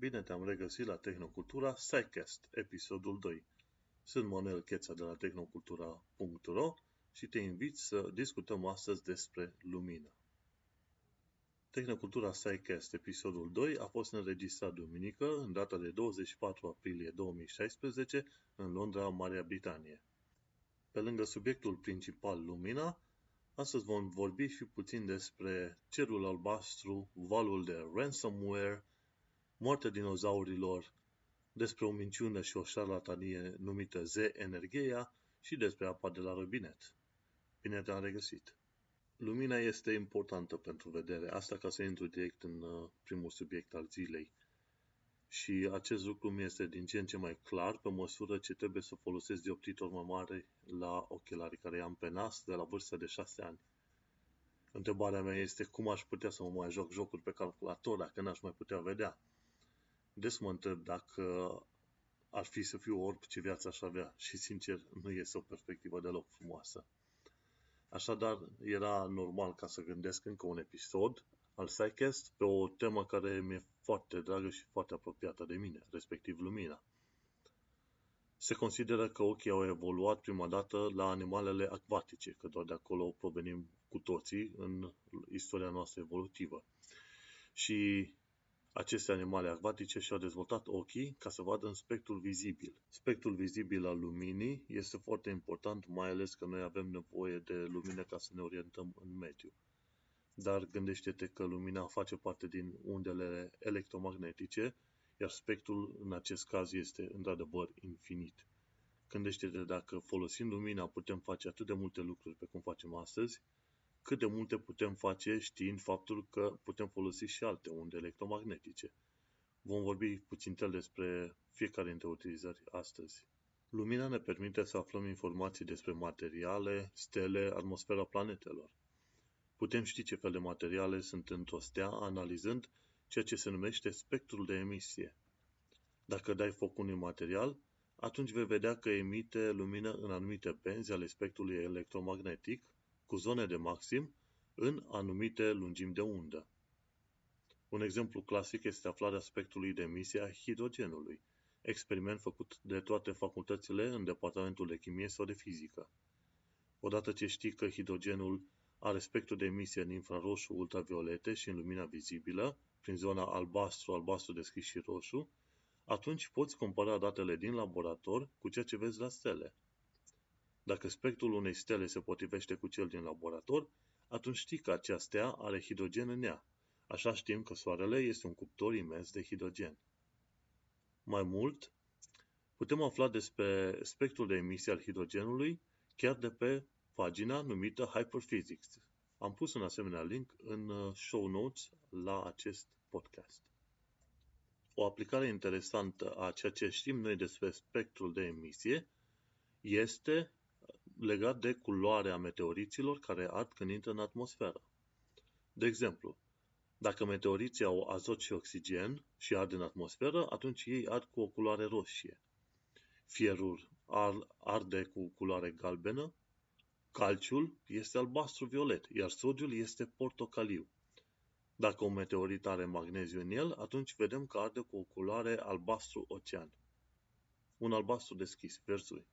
Bine te-am regăsit la Tehnocultura SciCast, episodul 2. Sunt Manuel Cheța de la tehnocultura.ro și te invit să discutăm astăzi despre lumină. Tehnocultura SciCast, episodul 2, a fost înregistrat duminică, în data de 24 aprilie 2016, în Londra, Marea Britanie. Pe lângă subiectul principal, lumina, astăzi vom vorbi și puțin despre cerul albastru, valul de ransomware, moartea dinozaurilor, despre o minciună și o șarlatanie numită Z Energeia și despre apa de la robinet. Bine te-am regăsit! Lumina este importantă pentru vedere, asta ca să intru direct în uh, primul subiect al zilei. Și acest lucru mi este din ce în ce mai clar pe măsură ce trebuie să folosesc dioptritor mai mare la ochelarii care am pe nas de la vârsta de 6 ani. Întrebarea mea este cum aș putea să mă mai joc jocuri pe calculator dacă n-aș mai putea vedea des mă întreb dacă ar fi să fiu orb ce viață aș avea și sincer nu este o perspectivă deloc frumoasă. Așadar, era normal ca să gândesc încă un episod al SciCast pe o temă care mi-e foarte dragă și foarte apropiată de mine, respectiv lumina. Se consideră că ochii au evoluat prima dată la animalele acvatice, că doar de acolo provenim cu toții în istoria noastră evolutivă. Și aceste animale acvatice și-au dezvoltat ochii ca să vadă în spectrul vizibil. Spectrul vizibil al luminii este foarte important, mai ales că noi avem nevoie de lumină ca să ne orientăm în mediu. Dar gândește-te că lumina face parte din undele electromagnetice, iar spectrul în acest caz este într-adevăr infinit. Gândește-te dacă folosind lumina putem face atât de multe lucruri pe cum facem astăzi, cât de multe putem face știind faptul că putem folosi și alte unde electromagnetice. Vom vorbi puțin despre fiecare dintre utilizări astăzi. Lumina ne permite să aflăm informații despre materiale, stele, atmosfera planetelor. Putem ști ce fel de materiale sunt într-o stea analizând ceea ce se numește spectrul de emisie. Dacă dai foc unui material, atunci vei vedea că emite lumină în anumite benzi ale spectrului electromagnetic, cu zone de maxim în anumite lungimi de undă. Un exemplu clasic este aflarea spectrului de emisie a hidrogenului, experiment făcut de toate facultățile în departamentul de chimie sau de fizică. Odată ce știi că hidrogenul are spectru de emisie în infraroșu, ultraviolete și în lumina vizibilă, prin zona albastru, albastru deschis și roșu, atunci poți compara datele din laborator cu ceea ce vezi la stele. Dacă spectrul unei stele se potrivește cu cel din laborator, atunci știi că acea stea are hidrogen în ea. Așa știm că Soarele este un cuptor imens de hidrogen. Mai mult, putem afla despre spectrul de emisie al hidrogenului chiar de pe pagina numită Hyperphysics. Am pus un asemenea link în uh, show notes la acest podcast. O aplicare interesantă a ceea ce știm noi despre spectrul de emisie este legat de culoarea meteoriților care ard când intră în atmosferă. De exemplu, dacă meteoriții au azot și oxigen și ard în atmosferă, atunci ei ard cu o culoare roșie. Fierul arde cu culoare galbenă, calciul este albastru-violet, iar sodiul este portocaliu. Dacă un meteorit are magneziu în el, atunci vedem că arde cu o culoare albastru-ocean. Un albastru deschis, verzui.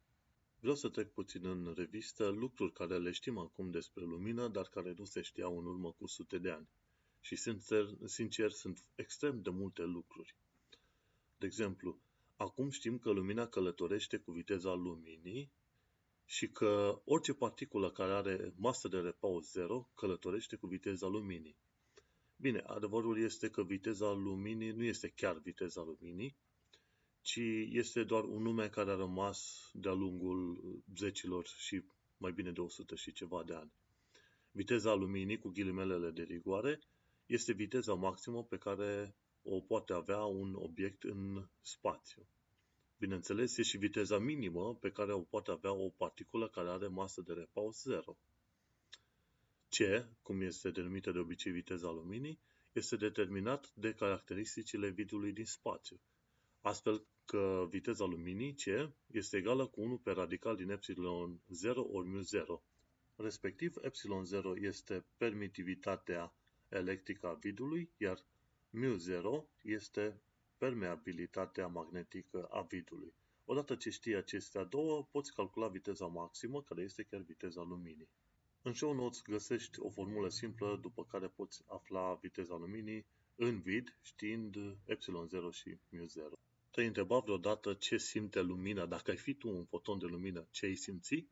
Vreau să trec puțin în revistă lucruri care le știm acum despre lumină, dar care nu se știau în urmă cu sute de ani. Și sincer, sincer sunt extrem de multe lucruri. De exemplu, acum știm că lumina călătorește cu viteza luminii și că orice particulă care are masă de repaus zero călătorește cu viteza luminii. Bine, adevărul este că viteza luminii nu este chiar viteza luminii, ci este doar un nume care a rămas de-a lungul zecilor și mai bine de 100 și ceva de ani. Viteza luminii, cu ghilimelele de rigoare, este viteza maximă pe care o poate avea un obiect în spațiu. Bineînțeles, este și viteza minimă pe care o poate avea o particulă care are masă de repaus 0. C, cum este denumită de obicei viteza luminii, este determinat de caracteristicile vidului din spațiu, astfel că viteza luminii, C, este egală cu 1 pe radical din epsilon 0 ori mu 0. Respectiv, epsilon 0 este permitivitatea electrică a vidului, iar mu 0 este permeabilitatea magnetică a vidului. Odată ce știi acestea două, poți calcula viteza maximă, care este chiar viteza luminii. În show notes găsești o formulă simplă după care poți afla viteza luminii în vid, știind ε0 și μ0. Te-ai întrebat vreodată ce simte lumina? Dacă ai fi tu un foton de lumină, ce ai simți?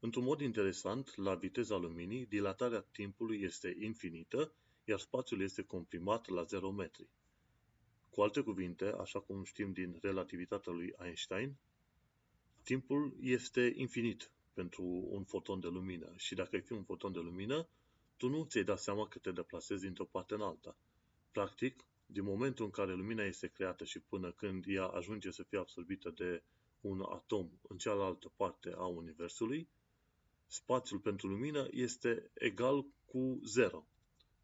Într-un mod interesant, la viteza luminii, dilatarea timpului este infinită, iar spațiul este comprimat la 0 metri. Cu alte cuvinte, așa cum știm din relativitatea lui Einstein, timpul este infinit pentru un foton de lumină și dacă ai fi un foton de lumină, tu nu ți-ai dat seama că te deplasezi dintr-o parte în alta. Practic, din momentul în care lumina este creată și până când ea ajunge să fie absorbită de un atom în cealaltă parte a Universului, spațiul pentru lumină este egal cu zero.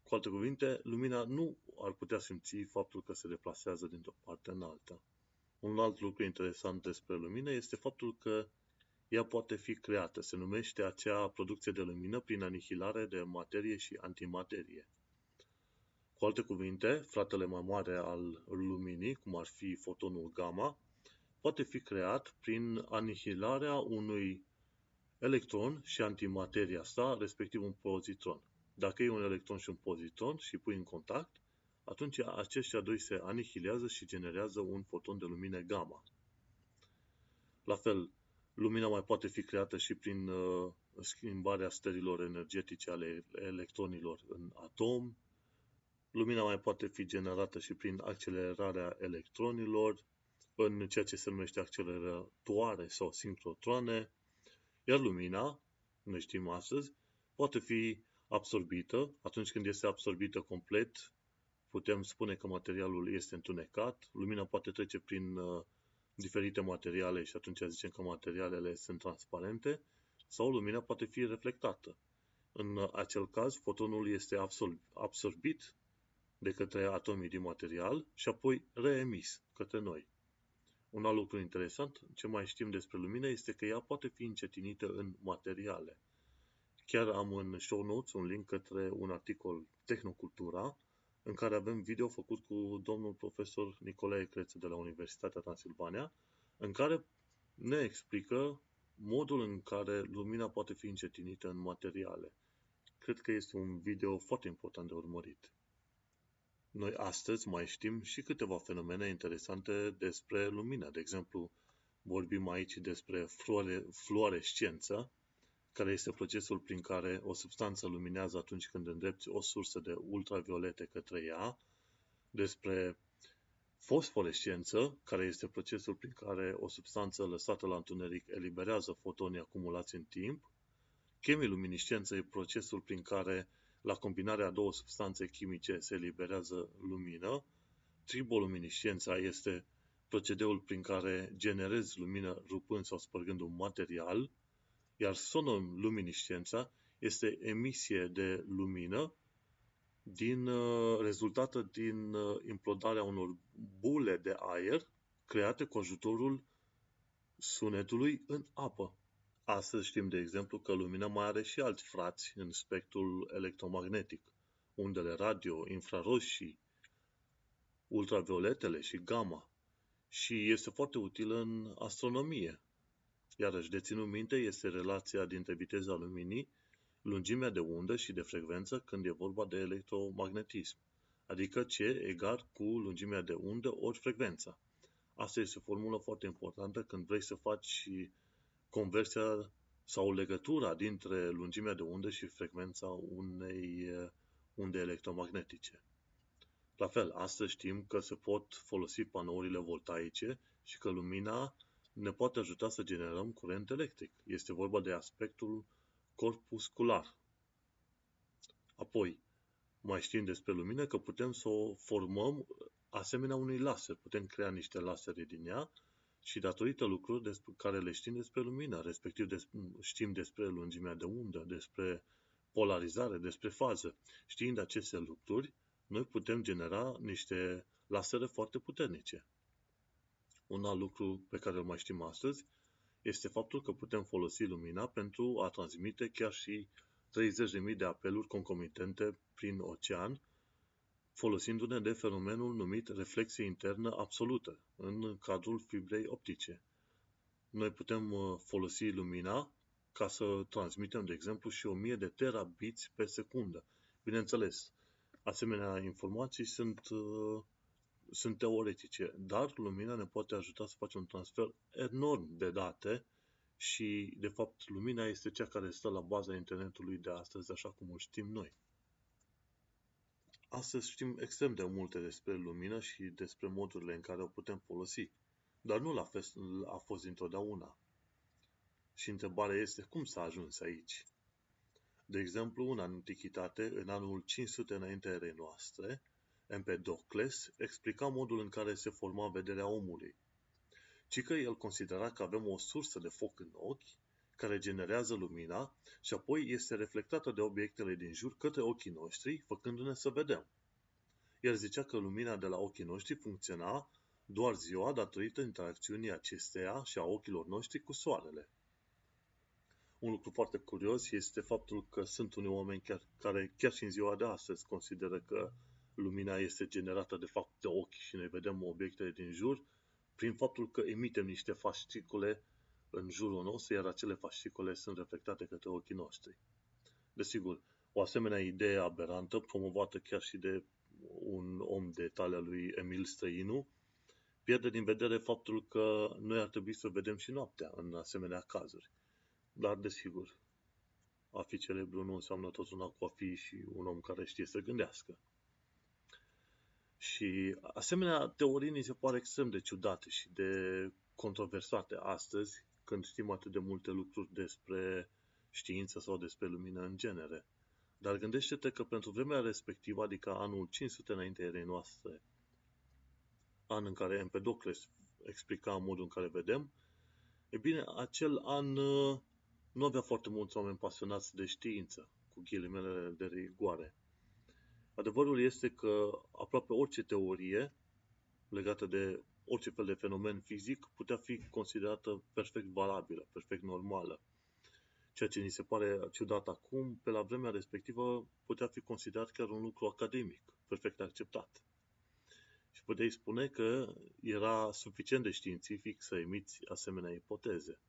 Cu alte cuvinte, lumina nu ar putea simți faptul că se deplasează dintr-o parte în alta. Un alt lucru interesant despre lumină este faptul că ea poate fi creată. Se numește acea producție de lumină prin anihilare de materie și antimaterie. Cu alte cuvinte, fratele mai mare al luminii, cum ar fi fotonul gamma, poate fi creat prin anihilarea unui electron și antimateria sa, respectiv un pozitron. Dacă e un electron și un pozitron și pui în contact, atunci aceștia doi se anihilează și generează un foton de lumină gamma. La fel, lumina mai poate fi creată și prin uh, schimbarea stărilor energetice ale electronilor în atom. Lumina mai poate fi generată și prin accelerarea electronilor în ceea ce se numește acceleratoare sau sincrotroane, iar lumina, noi știm astăzi, poate fi absorbită. Atunci când este absorbită complet, putem spune că materialul este întunecat. Lumina poate trece prin uh, diferite materiale și atunci zicem că materialele sunt transparente sau lumina poate fi reflectată. În acel caz, fotonul este absorbit de către atomii din material și apoi reemis către noi. Un alt lucru interesant, ce mai știm despre lumină, este că ea poate fi încetinită în materiale. Chiar am în show notes un link către un articol Tehnocultura, în care avem video făcut cu domnul profesor Nicolae Crețu de la Universitatea Transilvania, în care ne explică modul în care lumina poate fi încetinită în materiale. Cred că este un video foarte important de urmărit. Noi astăzi mai știm și câteva fenomene interesante despre lumină. De exemplu, vorbim aici despre fluore, fluorescență, care este procesul prin care o substanță luminează atunci când îndrepți o sursă de ultraviolete către ea, despre fosforescență, care este procesul prin care o substanță lăsată la întuneric eliberează fotonii acumulați în timp, chemiluminiscență e procesul prin care la combinarea a două substanțe chimice se eliberează lumină, triboluminiscența este procedeul prin care generezi lumină rupând sau spărgând un material, iar sonoluminiscența este emisie de lumină din, uh, rezultată din uh, implodarea unor bule de aer create cu ajutorul sunetului în apă. Astăzi știm, de exemplu, că lumina mai are și alți frați în spectrul electromagnetic, undele radio, infraroșii, ultravioletele și gamma. Și este foarte utilă în astronomie. Iarăși, de ținut minte este relația dintre viteza luminii, lungimea de undă și de frecvență când e vorba de electromagnetism, adică C egal cu lungimea de undă ori frecvența. Asta este o formulă foarte importantă când vrei să faci conversia sau legătura dintre lungimea de undă și frecvența unei unde electromagnetice. La fel, astăzi știm că se pot folosi panourile voltaice și că lumina ne poate ajuta să generăm curent electric. Este vorba de aspectul corpuscular. Apoi, mai știm despre lumină că putem să o formăm asemenea unui laser. Putem crea niște lasere din ea și datorită lucrurilor despre care le știm despre lumină, respectiv des, știm despre lungimea de undă, despre polarizare, despre fază. Știind aceste lucruri, noi putem genera niște lasere foarte puternice. Un alt lucru pe care îl mai știm astăzi este faptul că putem folosi lumina pentru a transmite chiar și 30.000 de apeluri concomitente prin ocean folosindu-ne de fenomenul numit reflexie internă absolută în cadrul fibrei optice. Noi putem uh, folosi lumina ca să transmitem, de exemplu, și 1000 de terabits pe secundă. Bineînțeles, asemenea informații sunt, uh, sunt teoretice, dar lumina ne poate ajuta să facem un transfer enorm de date și, de fapt, lumina este cea care stă la baza internetului de astăzi, așa cum o știm noi. Astăzi știm extrem de multe despre lumină și despre modurile în care o putem folosi, dar nu la fel a fost întotdeauna. Și întrebarea este cum s-a ajuns aici. De exemplu, în antichitate, în anul 500 înainte erei noastre, Empedocles explica modul în care se forma vederea omului, ci că el considera că avem o sursă de foc în ochi care generează lumina și apoi este reflectată de obiectele din jur către ochii noștri, făcându-ne să vedem. El zicea că lumina de la ochii noștri funcționa doar ziua datorită interacțiunii acesteia și a ochilor noștri cu soarele. Un lucru foarte curios este faptul că sunt unii oameni chiar, care chiar și în ziua de astăzi consideră că lumina este generată de fapt de ochi și noi vedem obiectele din jur prin faptul că emitem niște fascicule în jurul nostru, iar acele fascicole sunt reflectate către ochii noștri. Desigur, o asemenea idee aberantă, promovată chiar și de un om de talia lui Emil Străinu, pierde din vedere faptul că noi ar trebui să vedem și noaptea în asemenea cazuri. Dar, desigur, a fi celebru nu înseamnă tot una cu a fi și un om care știe să gândească. Și asemenea teorii ni se pare extrem de ciudate și de controversate astăzi, când știm atât de multe lucruri despre știință sau despre lumină în genere. Dar gândește-te că pentru vremea respectivă, adică anul 500 înainte erei noastre, an în care Empedocles explica modul în care vedem, e bine, acel an uh, nu avea foarte mulți oameni pasionați de știință, cu ghilimele de rigoare. Adevărul este că aproape orice teorie legată de orice fel de fenomen fizic putea fi considerată perfect valabilă, perfect normală. Ceea ce ni se pare ciudat acum, pe la vremea respectivă putea fi considerat chiar un lucru academic, perfect acceptat. Și puteai spune că era suficient de științific să emiți asemenea ipoteze.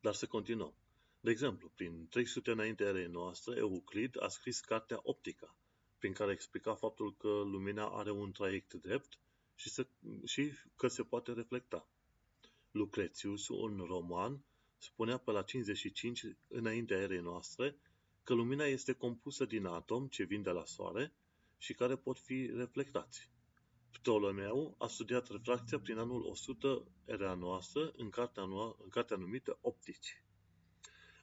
Dar să continuăm. De exemplu, prin 300 înainte erei noastre, Euclid a scris cartea Optica, prin care explica faptul că lumina are un traiect drept și, se, și că se poate reflecta. Lucretius, un roman, spunea pe la 55 înaintea erei noastre că lumina este compusă din atomi ce vin de la soare și care pot fi reflectați. Ptolomeu a studiat refracția prin anul 100 era noastră în cartea, în cartea numită Optici.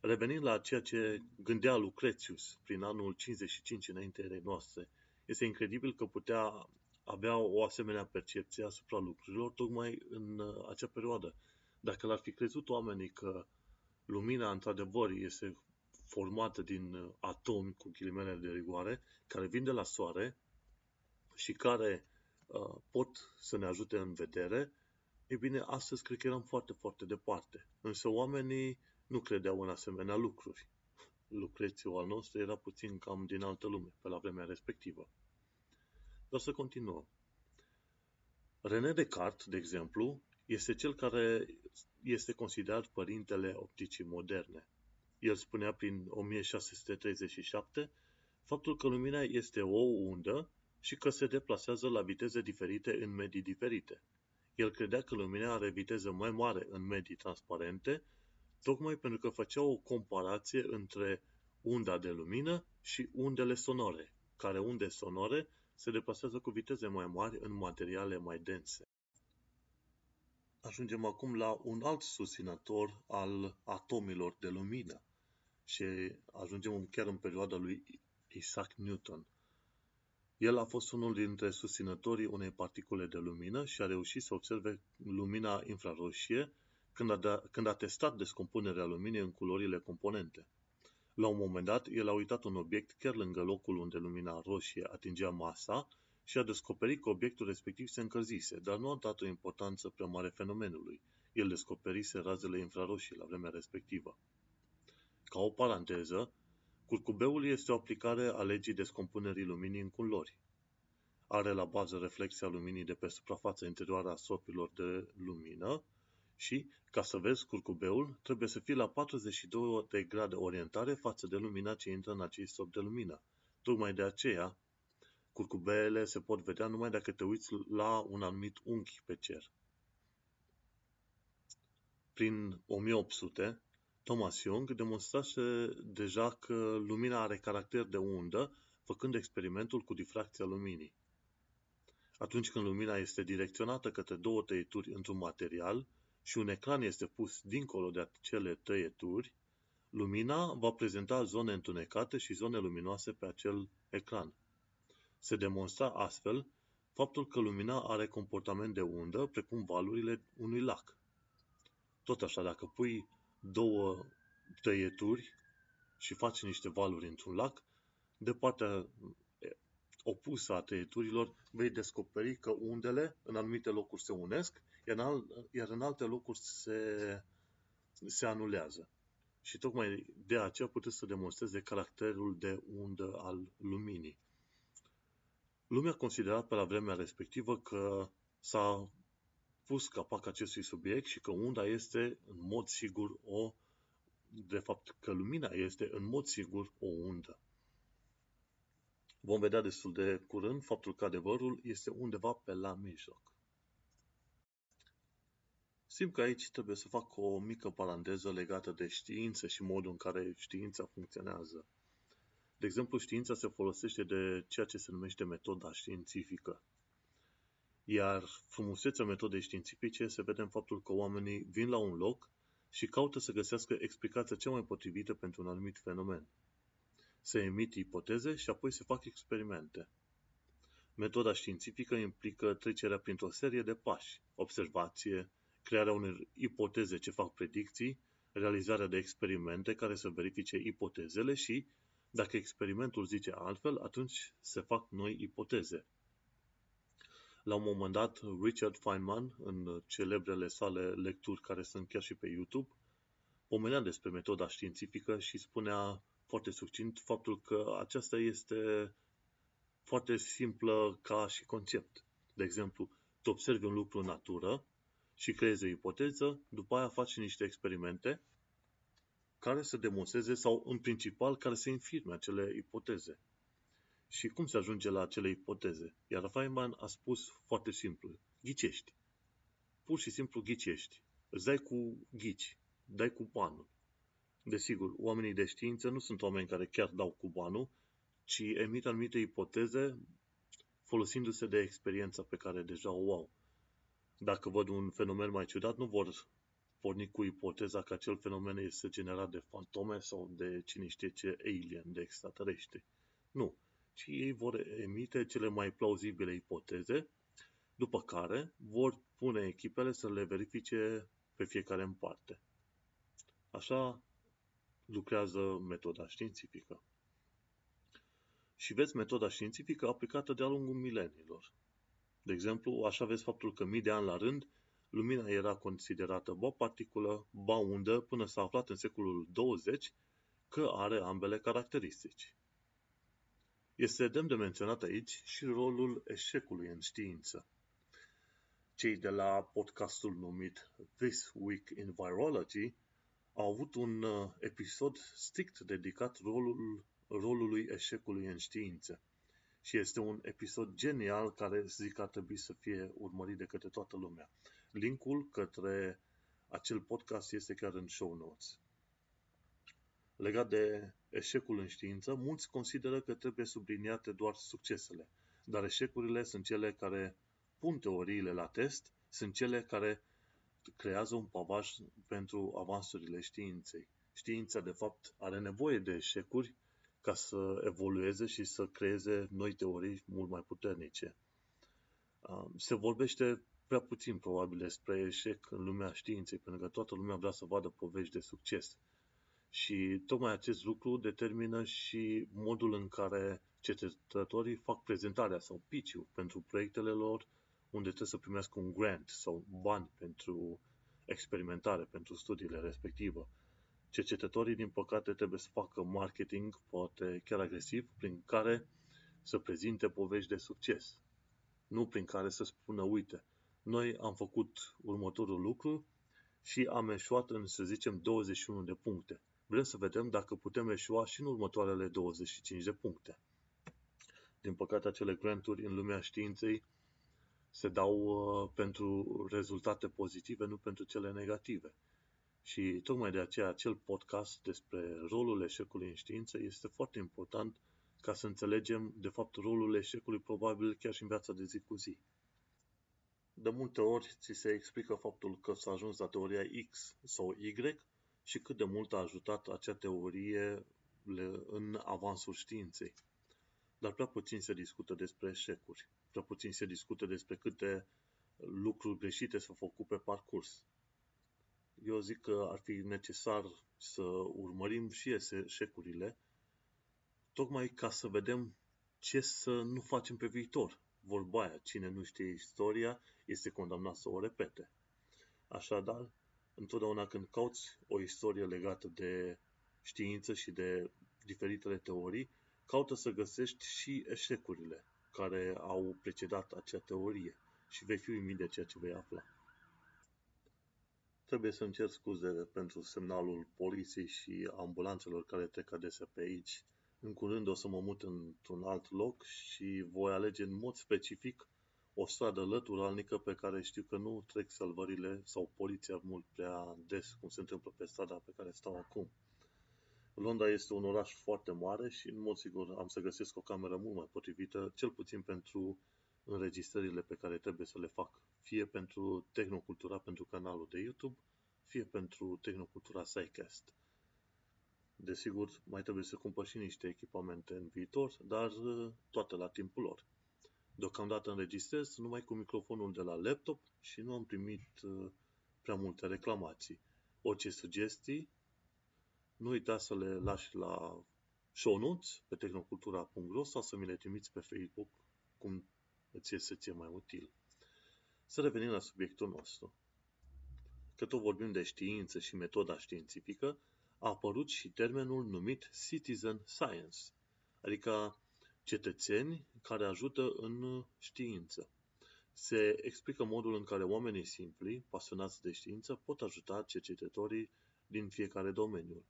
Revenind la ceea ce gândea Lucretius prin anul 55 înainte erei noastre, este incredibil că putea avea o asemenea percepție asupra lucrurilor tocmai în uh, acea perioadă. Dacă l-ar fi crezut oamenii că lumina într-adevăr este formată din uh, atomi cu ghilimele de rigoare, care vin de la soare și care uh, pot să ne ajute în vedere, e bine, astăzi cred că eram foarte, foarte departe. Însă oamenii nu credeau în asemenea lucruri. Lucrețiul al nostru era puțin cam din altă lume, pe la vremea respectivă. Dar să continuăm. René Descartes, de exemplu, este cel care este considerat părintele opticii moderne. El spunea prin 1637 faptul că lumina este o undă și că se deplasează la viteze diferite în medii diferite. El credea că lumina are viteză mai mare în medii transparente, tocmai pentru că făcea o comparație între unda de lumină și undele sonore, care unde sonore se deplasează cu viteze mai mari în materiale mai dense. Ajungem acum la un alt susținător al atomilor de lumină și ajungem chiar în perioada lui Isaac Newton. El a fost unul dintre susținătorii unei particule de lumină și a reușit să observe lumina infraroșie când a, da, când a testat descompunerea luminii în culorile componente. La un moment dat, el a uitat un obiect chiar lângă locul unde lumina roșie atingea masa și a descoperit că obiectul respectiv se încălzise, dar nu a dat o importanță prea mare fenomenului. El descoperise razele infraroșii la vremea respectivă. Ca o paranteză, Curcubeul este o aplicare a legii descompunerii luminii în culori. Are la bază reflexia luminii de pe suprafața interioară a stropilor de lumină și, ca să vezi curcubeul, trebuie să fii la 42 de grade orientare față de lumina ce intră în acei strop de lumină. Tocmai de aceea, curcubeele se pot vedea numai dacă te uiți la un anumit unghi pe cer. Prin 1800, Thomas Young demonstrase deja că lumina are caracter de undă, făcând experimentul cu difracția luminii. Atunci când lumina este direcționată către două tăieturi într-un material și un ecran este pus dincolo de acele tăieturi, lumina va prezenta zone întunecate și zone luminoase pe acel ecran. Se demonstra astfel faptul că lumina are comportament de undă, precum valurile unui lac. Tot așa, dacă pui două tăieturi și faci niște valuri într-un lac, de partea opusă a tăieturilor vei descoperi că undele în anumite locuri se unesc, iar în, al, iar în alte locuri se, se anulează. Și tocmai de aceea puteți să demonstreze caracterul de undă al luminii. Lumea considera pe la vremea respectivă că s-a pus capac acestui subiect și că unda este în mod sigur o, de fapt că lumina este în mod sigur o undă. Vom vedea destul de curând faptul că adevărul este undeva pe la mijloc. Simt că aici trebuie să fac o mică paranteză legată de știință și modul în care știința funcționează. De exemplu, știința se folosește de ceea ce se numește metoda științifică. Iar frumusețea metodei științifice se vede în faptul că oamenii vin la un loc și caută să găsească explicația cea mai potrivită pentru un anumit fenomen. Se emit ipoteze și apoi se fac experimente. Metoda științifică implică trecerea printr-o serie de pași, observație, crearea unei ipoteze ce fac predicții, realizarea de experimente care să verifice ipotezele și, dacă experimentul zice altfel, atunci se fac noi ipoteze. La un moment dat, Richard Feynman, în celebrele sale lecturi care sunt chiar și pe YouTube, pomenea despre metoda științifică și spunea foarte succint faptul că aceasta este foarte simplă ca și concept. De exemplu, tu observi un lucru în natură și creezi o ipoteză, după aia faci niște experimente care să demonstreze sau, în principal, care să infirme acele ipoteze. Și cum se ajunge la acele ipoteze? Iar Feynman a spus foarte simplu, ghicești. Pur și simplu ghicești. Îți dai cu ghici, dai cu banul. Desigur, oamenii de știință nu sunt oameni care chiar dau cu banul, ci emit anumite ipoteze folosindu-se de experiența pe care deja o au. Dacă văd un fenomen mai ciudat, nu vor porni cu ipoteza că acel fenomen este generat de fantome sau de cine știe ce alien, de extraterestri. Nu ci ei vor emite cele mai plauzibile ipoteze, după care vor pune echipele să le verifice pe fiecare în parte. Așa lucrează metoda științifică. Și vezi metoda științifică aplicată de-a lungul milenilor. De exemplu, așa vezi faptul că mii de ani la rând, lumina era considerată ba particulă, ba undă, până s-a aflat în secolul 20 că are ambele caracteristici. Este demn de menționat aici și rolul eșecului în știință. Cei de la podcastul numit This Week in Virology au avut un uh, episod strict dedicat rolul, rolului eșecului în știință. Și este un episod genial care zic că ar trebui să fie urmărit de către toată lumea. Linkul către acel podcast este chiar în show notes. Legat de eșecul în știință, mulți consideră că trebuie subliniate doar succesele, dar eșecurile sunt cele care pun teoriile la test, sunt cele care creează un pavaj pentru avansurile științei. Știința, de fapt, are nevoie de eșecuri ca să evolueze și să creeze noi teorii mult mai puternice. Se vorbește prea puțin, probabil, despre eșec în lumea științei, pentru că toată lumea vrea să vadă povești de succes. Și tocmai acest lucru determină și modul în care cercetătorii fac prezentarea sau pitch pentru proiectele lor, unde trebuie să primească un grant sau bani pentru experimentare, pentru studiile respective. Cercetătorii, din păcate, trebuie să facă marketing, poate chiar agresiv, prin care să prezinte povești de succes. Nu prin care să spună, uite, noi am făcut următorul lucru și am eșuat în, să zicem, 21 de puncte. Vrem să vedem dacă putem eșua și în următoarele 25 de puncte. Din păcate, acele granturi în lumea științei se dau uh, pentru rezultate pozitive, nu pentru cele negative. Și tocmai de aceea acel podcast despre rolul eșecului în știință este foarte important ca să înțelegem, de fapt, rolul eșecului probabil chiar și în viața de zi cu zi. De multe ori ți se explică faptul că s-a ajuns la teoria X sau Y și cât de mult a ajutat acea teorie în avansul științei. Dar prea puțin se discută despre eșecuri, prea puțin se discută despre câte lucruri greșite s-au făcut pe parcurs. Eu zic că ar fi necesar să urmărim și eșecurile, tocmai ca să vedem ce să nu facem pe viitor. Vorba aia, cine nu știe istoria, este condamnat să o repete. Așadar, întotdeauna când cauți o istorie legată de știință și de diferitele teorii, caută să găsești și eșecurile care au precedat acea teorie și vei fi uimit de ceea ce vei afla. Trebuie să-mi cer scuze pentru semnalul poliției și ambulanțelor care trec adesea pe aici. În curând o să mă mut într-un alt loc și voi alege în mod specific o stradă lăturalnică pe care știu că nu trec salvările sau poliția mult prea des, cum se întâmplă pe strada pe care stau acum. Londra este un oraș foarte mare și în mod sigur am să găsesc o cameră mult mai potrivită, cel puțin pentru înregistrările pe care trebuie să le fac, fie pentru Tehnocultura pentru canalul de YouTube, fie pentru Tehnocultura SciCast. Desigur, mai trebuie să cumpăr și niște echipamente în viitor, dar toate la timpul lor. Deocamdată înregistrez numai cu microfonul de la laptop și nu am primit uh, prea multe reclamații. Orice sugestii, nu uita să le lași la show notes pe tehnocultura.ro sau să mi le trimiți pe Facebook, cum îți este ție mai util. Să revenim la subiectul nostru. Că tot vorbim de știință și metoda științifică, a apărut și termenul numit citizen science, adică cetățeni care ajută în știință. Se explică modul în care oamenii simpli, pasionați de știință, pot ajuta cercetătorii din fiecare domeniu.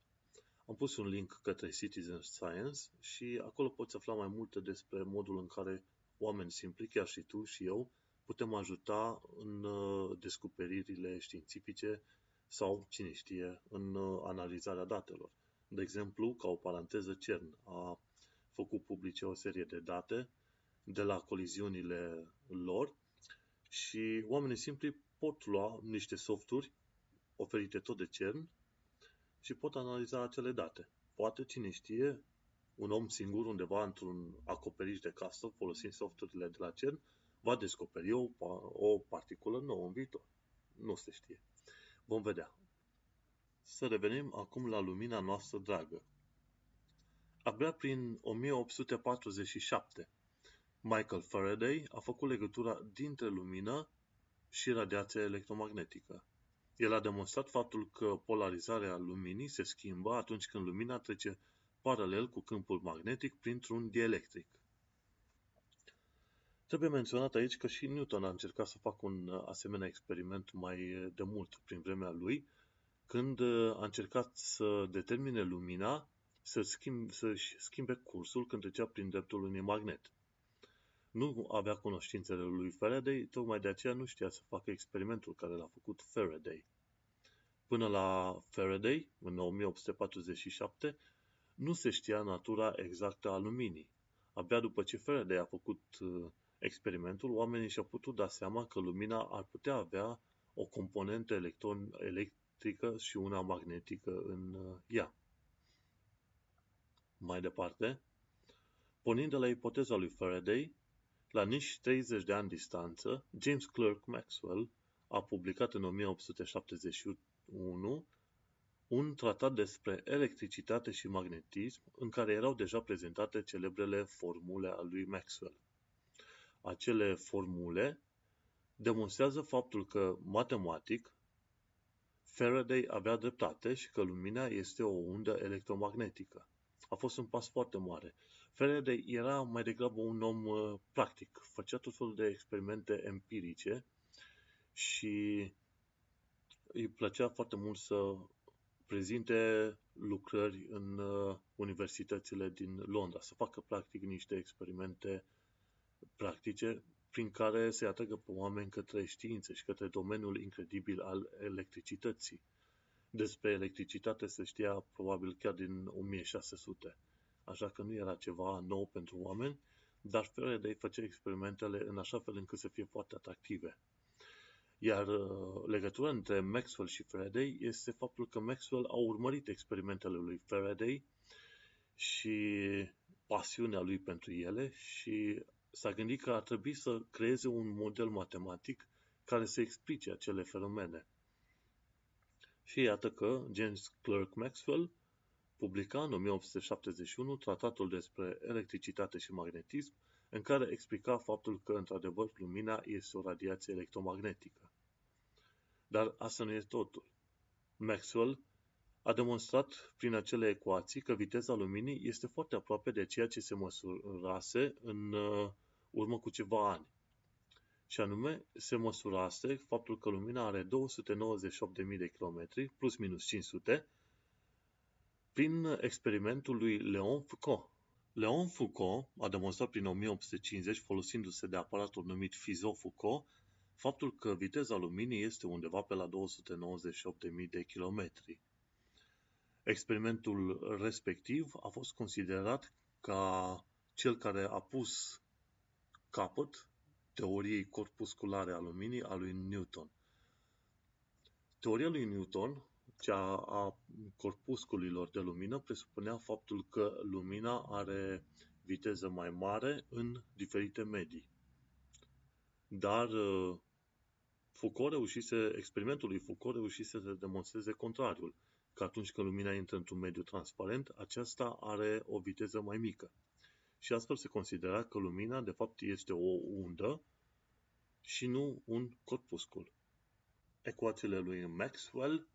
Am pus un link către Citizen Science și acolo poți afla mai multe despre modul în care oameni simpli, chiar și tu și eu, putem ajuta în uh, descoperirile științifice sau, cine știe, în uh, analizarea datelor. De exemplu, ca o paranteză, CERN a făcut publice o serie de date de la coliziunile lor și oamenii simpli pot lua niște softuri oferite tot de CERN și pot analiza acele date. Poate, cine știe, un om singur undeva într-un acoperiș de casă, folosind softurile de la CERN, va descoperi o, o particulă nouă în viitor. Nu se știe. Vom vedea. Să revenim acum la lumina noastră dragă. Abia prin 1847, Michael Faraday a făcut legătura dintre lumină și radiația electromagnetică. El a demonstrat faptul că polarizarea luminii se schimbă atunci când lumina trece paralel cu câmpul magnetic printr-un dielectric. Trebuie menționat aici că și Newton a încercat să facă un asemenea experiment mai de mult prin vremea lui, când a încercat să determine lumina să schimb, să-și schimbe cursul când trecea prin dreptul unui magnet. Nu avea cunoștințele lui Faraday, tocmai de aceea nu știa să facă experimentul care l-a făcut Faraday. Până la Faraday, în 1847, nu se știa natura exactă a luminii. Abia după ce Faraday a făcut uh, experimentul, oamenii și-au putut da seama că lumina ar putea avea o componentă electron, electrică și una magnetică în uh, ea. Mai departe, pornind de la ipoteza lui Faraday, la nici 30 de ani distanță, James Clerk Maxwell a publicat în 1871 un tratat despre electricitate și magnetism în care erau deja prezentate celebrele formule a lui Maxwell. Acele formule demonstrează faptul că, matematic, Faraday avea dreptate și că lumina este o undă electromagnetică. A fost un pas foarte mare. Faraday era mai degrabă un om uh, practic, făcea tot felul de experimente empirice și îi plăcea foarte mult să prezinte lucrări în uh, universitățile din Londra, să facă practic niște experimente practice prin care se atragă pe oameni către știință și către domeniul incredibil al electricității. Despre electricitate se știa probabil chiar din 1600, așa că nu era ceva nou pentru oameni, dar Faraday făcea experimentele în așa fel încât să fie foarte atractive. Iar uh, legătura între Maxwell și Faraday este faptul că Maxwell a urmărit experimentele lui Faraday și pasiunea lui pentru ele și s-a gândit că ar trebui să creeze un model matematic care să explice acele fenomene. Și iată că James Clerk Maxwell publica în 1871 tratatul despre electricitate și magnetism, în care explica faptul că, într-adevăr, lumina este o radiație electromagnetică. Dar asta nu este totul. Maxwell a demonstrat prin acele ecuații că viteza luminii este foarte aproape de ceea ce se măsurase în uh, urmă cu ceva ani. Și anume, se măsurase faptul că lumina are 298.000 de kilometri, plus minus 500, prin experimentul lui Leon Foucault. Leon Foucault a demonstrat prin 1850, folosindu-se de aparatul numit Fizeau-Foucault, faptul că viteza luminii este undeva pe la 298.000 de kilometri. Experimentul respectiv a fost considerat ca cel care a pus capăt teoriei corpusculare a luminii a lui Newton. Teoria lui Newton, cea a corpusculilor de lumină, presupunea faptul că lumina are viteză mai mare în diferite medii. Dar uh, Foucault reușise, experimentul lui Foucault reușise să demonstreze contrariul, că atunci când lumina intră într-un mediu transparent, aceasta are o viteză mai mică și astfel se considera că lumina de fapt este o undă și nu un corpuscul. Ecuațiile lui Maxwell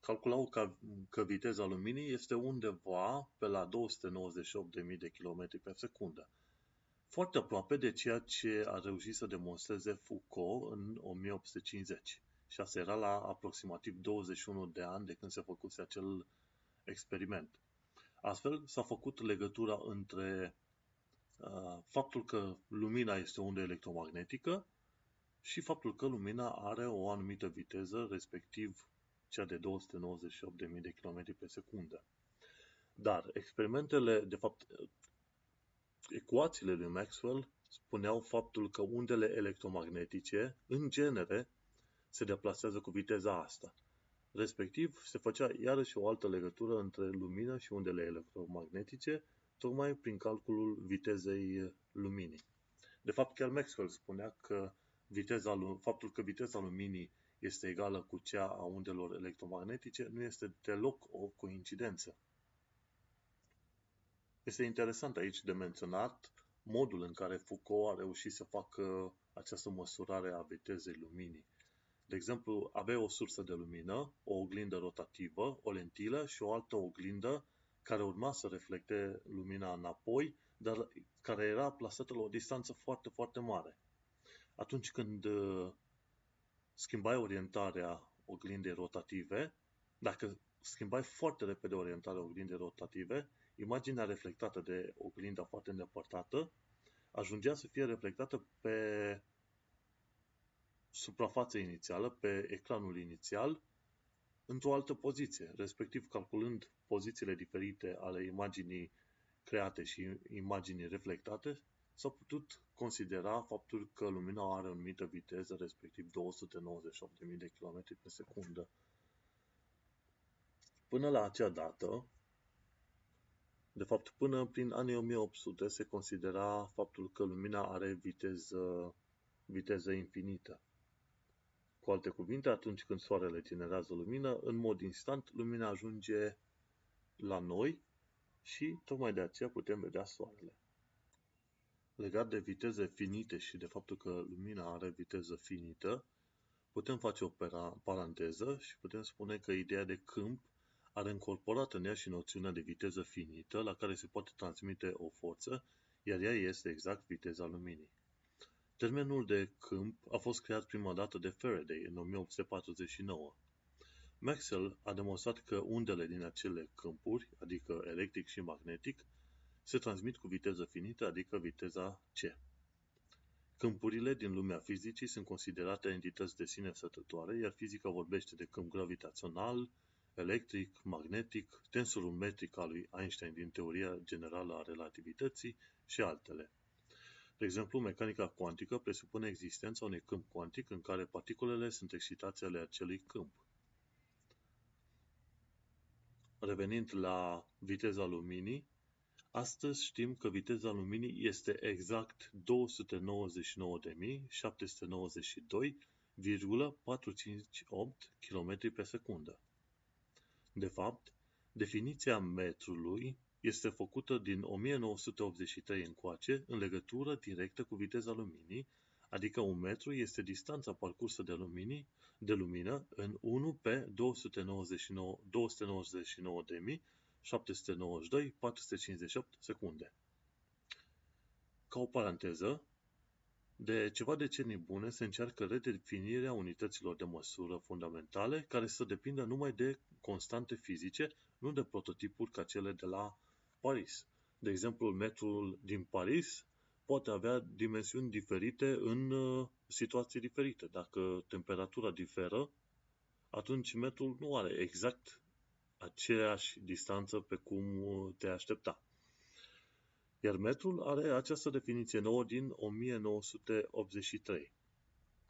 calculau că, că viteza luminii este undeva pe la 298.000 de km pe secundă. Foarte aproape de ceea ce a reușit să demonstreze Foucault în 1850. Și asta era la aproximativ 21 de ani de când se făcuse acel experiment. Astfel s-a făcut legătura între Uh, faptul că lumina este o undă electromagnetică și faptul că lumina are o anumită viteză, respectiv cea de 298.000 de km pe secundă. Dar experimentele, de fapt, ecuațiile lui Maxwell spuneau faptul că undele electromagnetice, în genere, se deplasează cu viteza asta. Respectiv, se făcea iarăși o altă legătură între lumină și undele electromagnetice, tocmai prin calculul vitezei luminii. De fapt, chiar Maxwell spunea că viteza, faptul că viteza luminii este egală cu cea a undelor electromagnetice nu este deloc o coincidență. Este interesant aici de menționat modul în care Foucault a reușit să facă această măsurare a vitezei luminii. De exemplu, avea o sursă de lumină, o oglindă rotativă, o lentilă și o altă oglindă care urma să reflecte lumina înapoi, dar care era plasată la o distanță foarte, foarte mare. Atunci când uh, schimbai orientarea oglindei rotative, dacă schimbai foarte repede orientarea oglindei rotative, imaginea reflectată de oglinda foarte îndepărtată ajungea să fie reflectată pe suprafața inițială, pe ecranul inițial, într-o altă poziție, respectiv calculând pozițiile diferite ale imaginii create și imaginii reflectate, s-a putut considera faptul că lumina are o anumită viteză, respectiv 298.000 de km pe secundă. Până la acea dată, de fapt până prin anii 1800 se considera faptul că lumina are viteză, viteză infinită. Cu alte cuvinte, atunci când soarele generează lumină, în mod instant, lumina ajunge la noi și tocmai de aceea putem vedea soarele. Legat de viteze finite și de faptul că lumina are viteză finită, putem face o paranteză și putem spune că ideea de câmp are încorporat în ea și noțiunea de viteză finită la care se poate transmite o forță, iar ea este exact viteza luminii. Termenul de câmp a fost creat prima dată de Faraday în 1849. Maxwell a demonstrat că undele din acele câmpuri, adică electric și magnetic, se transmit cu viteză finită, adică viteza c. Câmpurile din lumea fizicii sunt considerate entități de sine stătătoare, iar fizica vorbește de câmp gravitațional, electric, magnetic, tensorul metric al lui Einstein din teoria generală a relativității și altele. De exemplu, mecanica cuantică presupune existența unui câmp cuantic în care particulele sunt excitații ale acelui câmp. Revenind la viteza luminii, astăzi știm că viteza luminii este exact 299.792,458 km pe secundă. De fapt, definiția metrului este făcută din 1983 încoace în legătură directă cu viteza luminii, adică un metru este distanța parcursă de, luminii, de lumină în 1 pe 299, 299.792.458 secunde. Ca o paranteză, de ceva decenii bune se încearcă redefinirea unităților de măsură fundamentale care să depindă numai de constante fizice, nu de prototipuri ca cele de la Paris. De exemplu, metrul din Paris poate avea dimensiuni diferite în uh, situații diferite. Dacă temperatura diferă, atunci metrul nu are exact aceeași distanță pe cum uh, te aștepta. Iar metrul are această definiție nouă din 1983.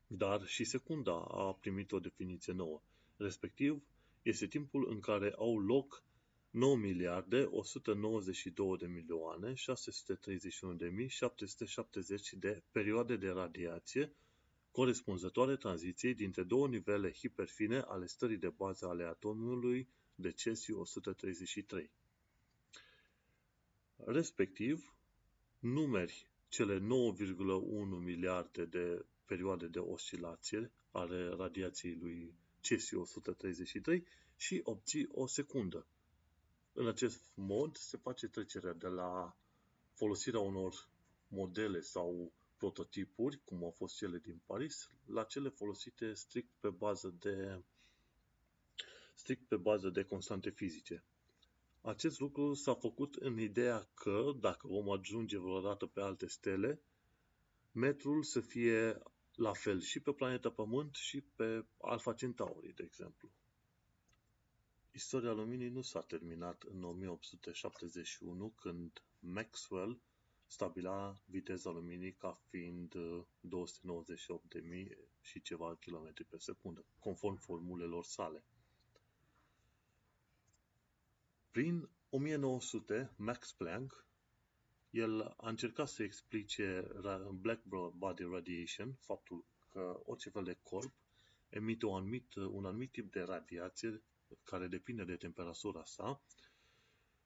Dar și secunda a primit o definiție nouă. Respectiv, este timpul în care au loc 9 miliarde 192 de milioane 631 de mii 770 de perioade de radiație corespunzătoare tranziției dintre două nivele hiperfine ale stării de bază ale atomului de cesiu 133. Respectiv, numeri cele 9,1 miliarde de perioade de oscilație ale radiației lui cesiu 133 și obții o secundă. În acest mod se face trecerea de la folosirea unor modele sau prototipuri, cum au fost cele din Paris, la cele folosite strict pe bază de strict pe bază de constante fizice. Acest lucru s-a făcut în ideea că, dacă vom ajunge vreodată pe alte stele, metrul să fie la fel și pe planeta Pământ și pe Alpha Centauri, de exemplu. Istoria luminii nu s-a terminat în 1871 când Maxwell stabila viteza luminii ca fiind 298.000 uh, și ceva kilometri pe secundă, conform formulelor sale. Prin 1900, Max Planck, el a încercat să explice black body radiation, faptul că orice fel de corp emite un anumit, un anumit tip de radiație care depinde de temperatura sa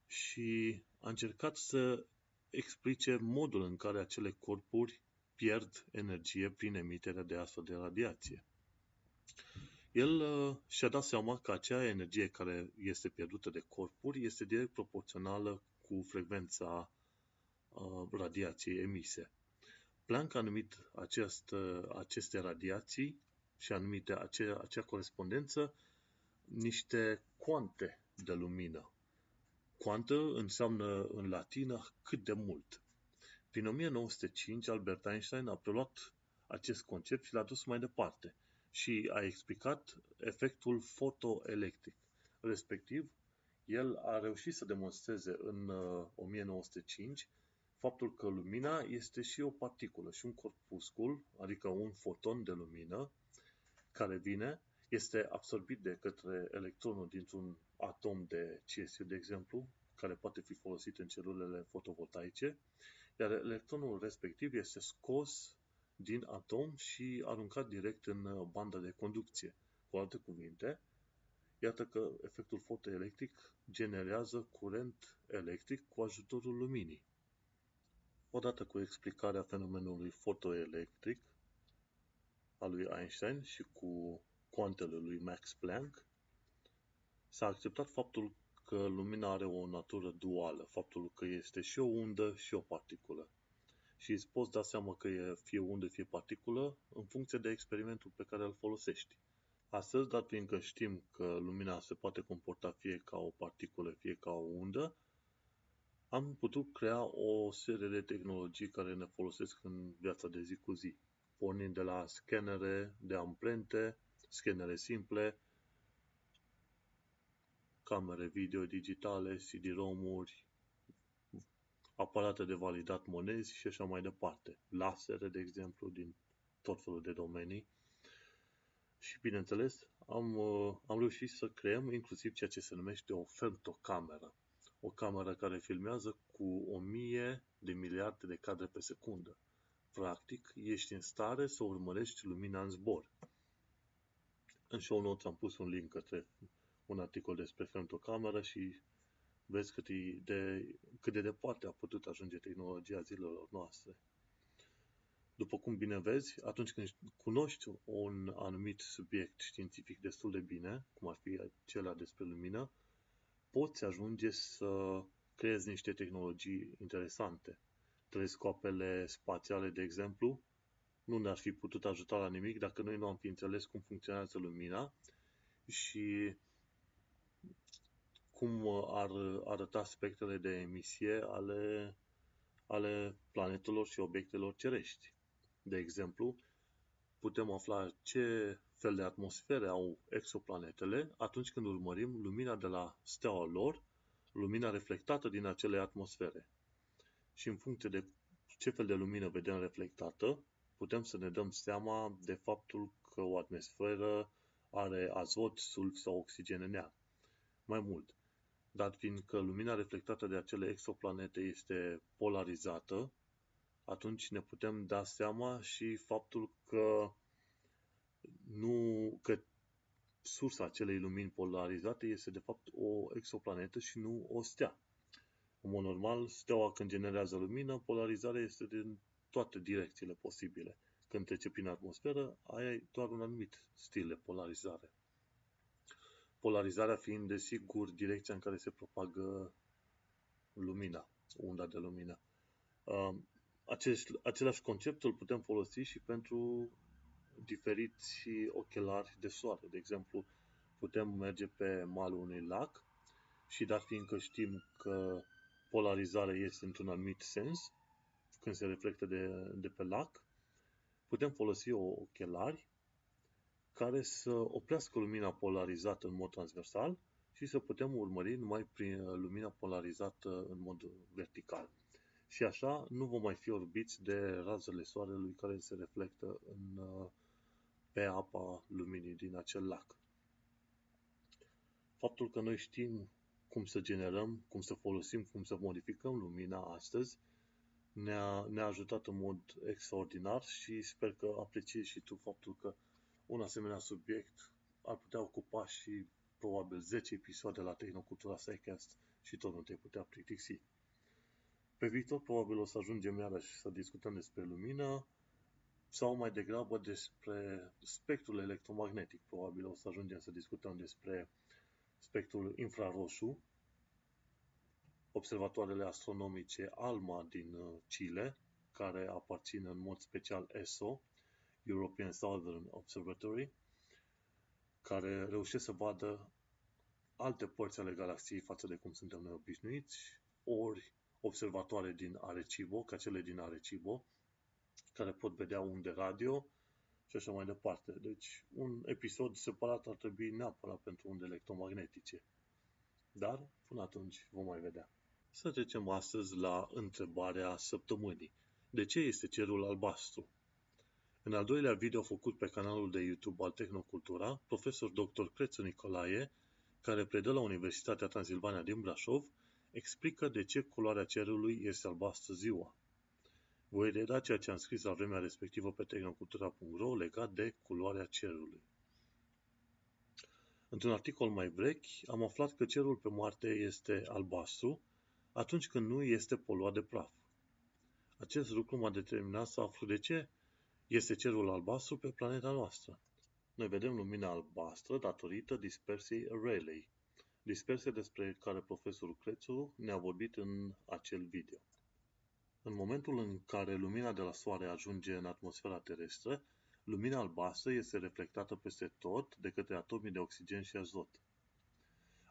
și a încercat să explice modul în care acele corpuri pierd energie prin emiterea de astfel de radiație. El uh, și-a dat seama că acea energie care este pierdută de corpuri este direct proporțională cu frecvența uh, radiației emise. Planck a numit acest, uh, aceste radiații și a numit acea, acea corespondență niște cuante de lumină. Cuantă înseamnă în latină cât de mult. Prin 1905, Albert Einstein a preluat acest concept și l-a dus mai departe și a explicat efectul fotoelectric. Respectiv, el a reușit să demonstreze în 1905 uh, faptul că lumina este și o particulă și un corpuscul, adică un foton de lumină, care vine este absorbit de către electronul dintr-un atom de cesiu, de exemplu, care poate fi folosit în celulele fotovoltaice, iar electronul respectiv este scos din atom și aruncat direct în banda de conducție. Cu alte cuvinte, iată că efectul fotoelectric generează curent electric cu ajutorul luminii. Odată cu explicarea fenomenului fotoelectric, a lui Einstein și cu coantele lui Max Planck, s-a acceptat faptul că lumina are o natură duală, faptul că este și o undă și o particulă. Și îți poți da seama că e fie undă, fie particulă, în funcție de experimentul pe care îl folosești. Astăzi, dat fiindcă știm că lumina se poate comporta fie ca o particulă, fie ca o undă, am putut crea o serie de tehnologii care ne folosesc în viața de zi cu zi, pornind de la scanere de amprente, scanere simple, camere video digitale, CD-ROM-uri, aparate de validat monezi și așa mai departe. Lasere, de exemplu, din tot felul de domenii. Și, bineînțeles, am, uh, am reușit să creăm inclusiv ceea ce se numește o femtocameră. O cameră care filmează cu o mie de miliarde de cadre pe secundă. Practic, ești în stare să urmărești lumina în zbor. În show notes am pus un link către un articol despre femtocameră și vezi cât, de, cât de departe a putut ajunge tehnologia zilelor noastre. După cum bine vezi, atunci când cunoști un anumit subiect științific destul de bine, cum ar fi acela despre lumină, poți ajunge să creezi niște tehnologii interesante. Telescoapele spațiale, de exemplu, nu ne-ar fi putut ajuta la nimic dacă noi nu am fi înțeles cum funcționează lumina și cum ar arăta spectrele de emisie ale, ale planetelor și obiectelor cerești. De exemplu, putem afla ce fel de atmosfere au exoplanetele atunci când urmărim lumina de la steaua lor, lumina reflectată din acele atmosfere. Și în funcție de ce fel de lumină vedem reflectată, putem să ne dăm seama de faptul că o atmosferă are azot, sulf sau oxigen în ea. Mai mult, dat fiindcă lumina reflectată de acele exoplanete este polarizată, atunci ne putem da seama și faptul că nu că sursa acelei lumini polarizate este de fapt o exoplanetă și nu o stea. În mod normal, steaua când generează lumină, polarizarea este din toate direcțiile posibile. Când trece prin atmosferă, aia e doar un anumit stil de polarizare. Polarizarea fiind, desigur, direcția în care se propagă lumina, unda de lumină. Um, acest, același concept îl putem folosi și pentru diferiți ochelari de soare. De exemplu, putem merge pe malul unui lac și dat fiindcă știm că polarizarea este într-un anumit sens, când se reflectă de, de pe lac, putem folosi o ochelari care să oprească lumina polarizată în mod transversal și să putem urmări numai prin lumina polarizată în mod vertical. Și așa nu vom mai fi orbiți de razele soarelui care se reflectă în, pe apa luminii din acel lac. Faptul că noi știm cum să generăm, cum să folosim, cum să modificăm lumina astăzi, ne-a, ne-a ajutat în mod extraordinar și sper că apreciezi și tu faptul că un asemenea subiect ar putea ocupa și probabil 10 episoade la Tehnocultura Psycast și tot nu te putea plictisi. Pe viitor probabil o să ajungem iarăși să discutăm despre lumină sau mai degrabă despre spectrul electromagnetic. Probabil o să ajungem să discutăm despre spectrul infraroșu, observatoarele astronomice ALMA din uh, Chile, care aparțin în mod special ESO, European Southern Observatory, care reușesc să vadă alte părți ale galaxiei față de cum suntem noi obișnuiți, ori observatoare din Arecibo, ca cele din Arecibo, care pot vedea unde radio și așa mai departe. Deci, un episod separat ar trebui neapărat pentru unde electromagnetice. Dar, până atunci, vom mai vedea. Să trecem astăzi la întrebarea săptămânii. De ce este cerul albastru? În al doilea video făcut pe canalul de YouTube al Tehnocultura, profesor dr. Crețu Nicolae, care predă la Universitatea Transilvania din Brașov, explică de ce culoarea cerului este albastră ziua. Voi reda ceea ce am scris la vremea respectivă pe tehnocultura.ro legat de culoarea cerului. Într-un articol mai vechi, am aflat că cerul pe Marte este albastru atunci când nu este poluat de praf. Acest lucru m-a determinat să aflu de ce este cerul albastru pe planeta noastră. Noi vedem lumina albastră datorită dispersiei Rayleigh, dispersie despre care profesorul Crețu ne-a vorbit în acel video. În momentul în care lumina de la Soare ajunge în atmosfera terestră, lumina albastră este reflectată peste tot de către atomii de oxigen și azot.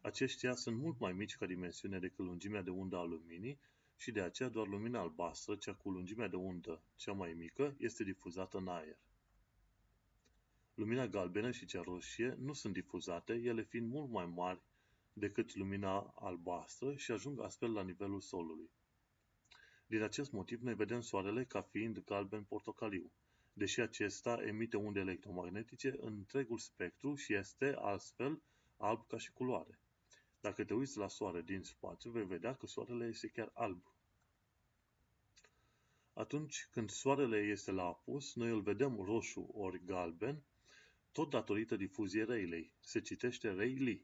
Aceștia sunt mult mai mici ca dimensiune decât lungimea de undă a luminii și de aceea doar lumina albastră, cea cu lungimea de undă cea mai mică, este difuzată în aer. Lumina galbenă și cea roșie nu sunt difuzate, ele fiind mult mai mari decât lumina albastră și ajung astfel la nivelul solului. Din acest motiv, noi vedem Soarele ca fiind galben-portocaliu, deși acesta emite unde electromagnetice în întregul spectru și este, astfel, alb ca și culoare. Dacă te uiți la Soare din spațiu, vei vedea că Soarele este chiar alb. Atunci când Soarele este la apus, noi îl vedem roșu ori galben, tot datorită difuziei Rayleigh. Se citește Rayleigh.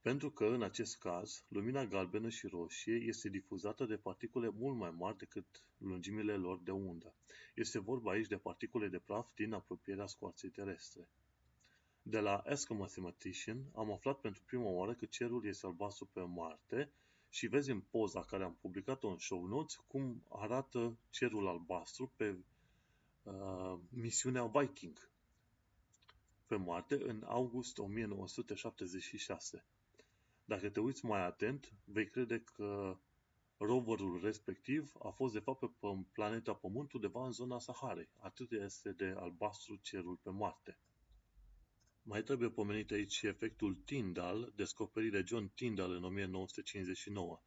Pentru că, în acest caz, lumina galbenă și roșie este difuzată de particule mult mai mari decât lungimile lor de undă. Este vorba aici de particule de praf din apropierea scoarței terestre. De la Ask a Mathematician am aflat pentru prima oară că cerul este albastru pe Marte și vezi în poza care am publicat-o în show notes cum arată cerul albastru pe uh, misiunea Viking pe Marte în august 1976. Dacă te uiți mai atent, vei crede că roverul respectiv a fost de fapt pe planeta Pământ undeva în zona Saharei. Atât este de albastru cerul pe Marte. Mai trebuie pomenit aici și efectul Tyndall, descoperit de John Tyndall în 1959.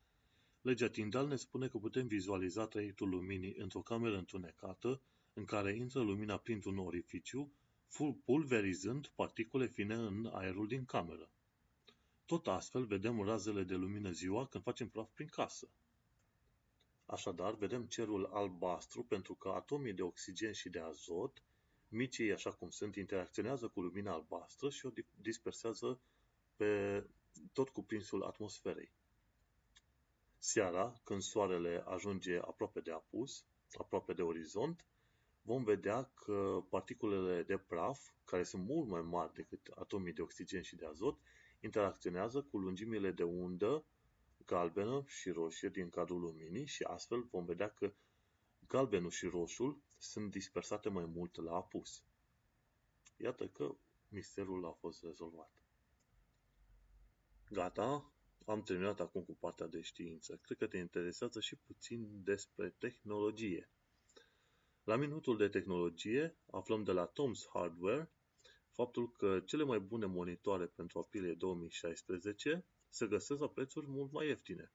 Legea Tyndall ne spune că putem vizualiza traiectul luminii într-o cameră întunecată, în care intră lumina printr-un orificiu, pulverizând particule fine în aerul din cameră. Tot astfel vedem razele de lumină ziua când facem praf prin casă. Așadar, vedem cerul albastru pentru că atomii de oxigen și de azot, micii așa cum sunt, interacționează cu lumina albastră și o dispersează pe tot cuprinsul atmosferei. Seara, când soarele ajunge aproape de apus, aproape de orizont, vom vedea că particulele de praf, care sunt mult mai mari decât atomii de oxigen și de azot, interacționează cu lungimile de undă galbenă și roșie din cadrul luminii și astfel vom vedea că galbenul și roșul sunt dispersate mai mult la apus. Iată că misterul a fost rezolvat. Gata, am terminat acum cu partea de știință. Cred că te interesează și puțin despre tehnologie. La minutul de tehnologie aflăm de la Tom's Hardware faptul că cele mai bune monitoare pentru aprilie 2016 se găsesc la prețuri mult mai ieftine.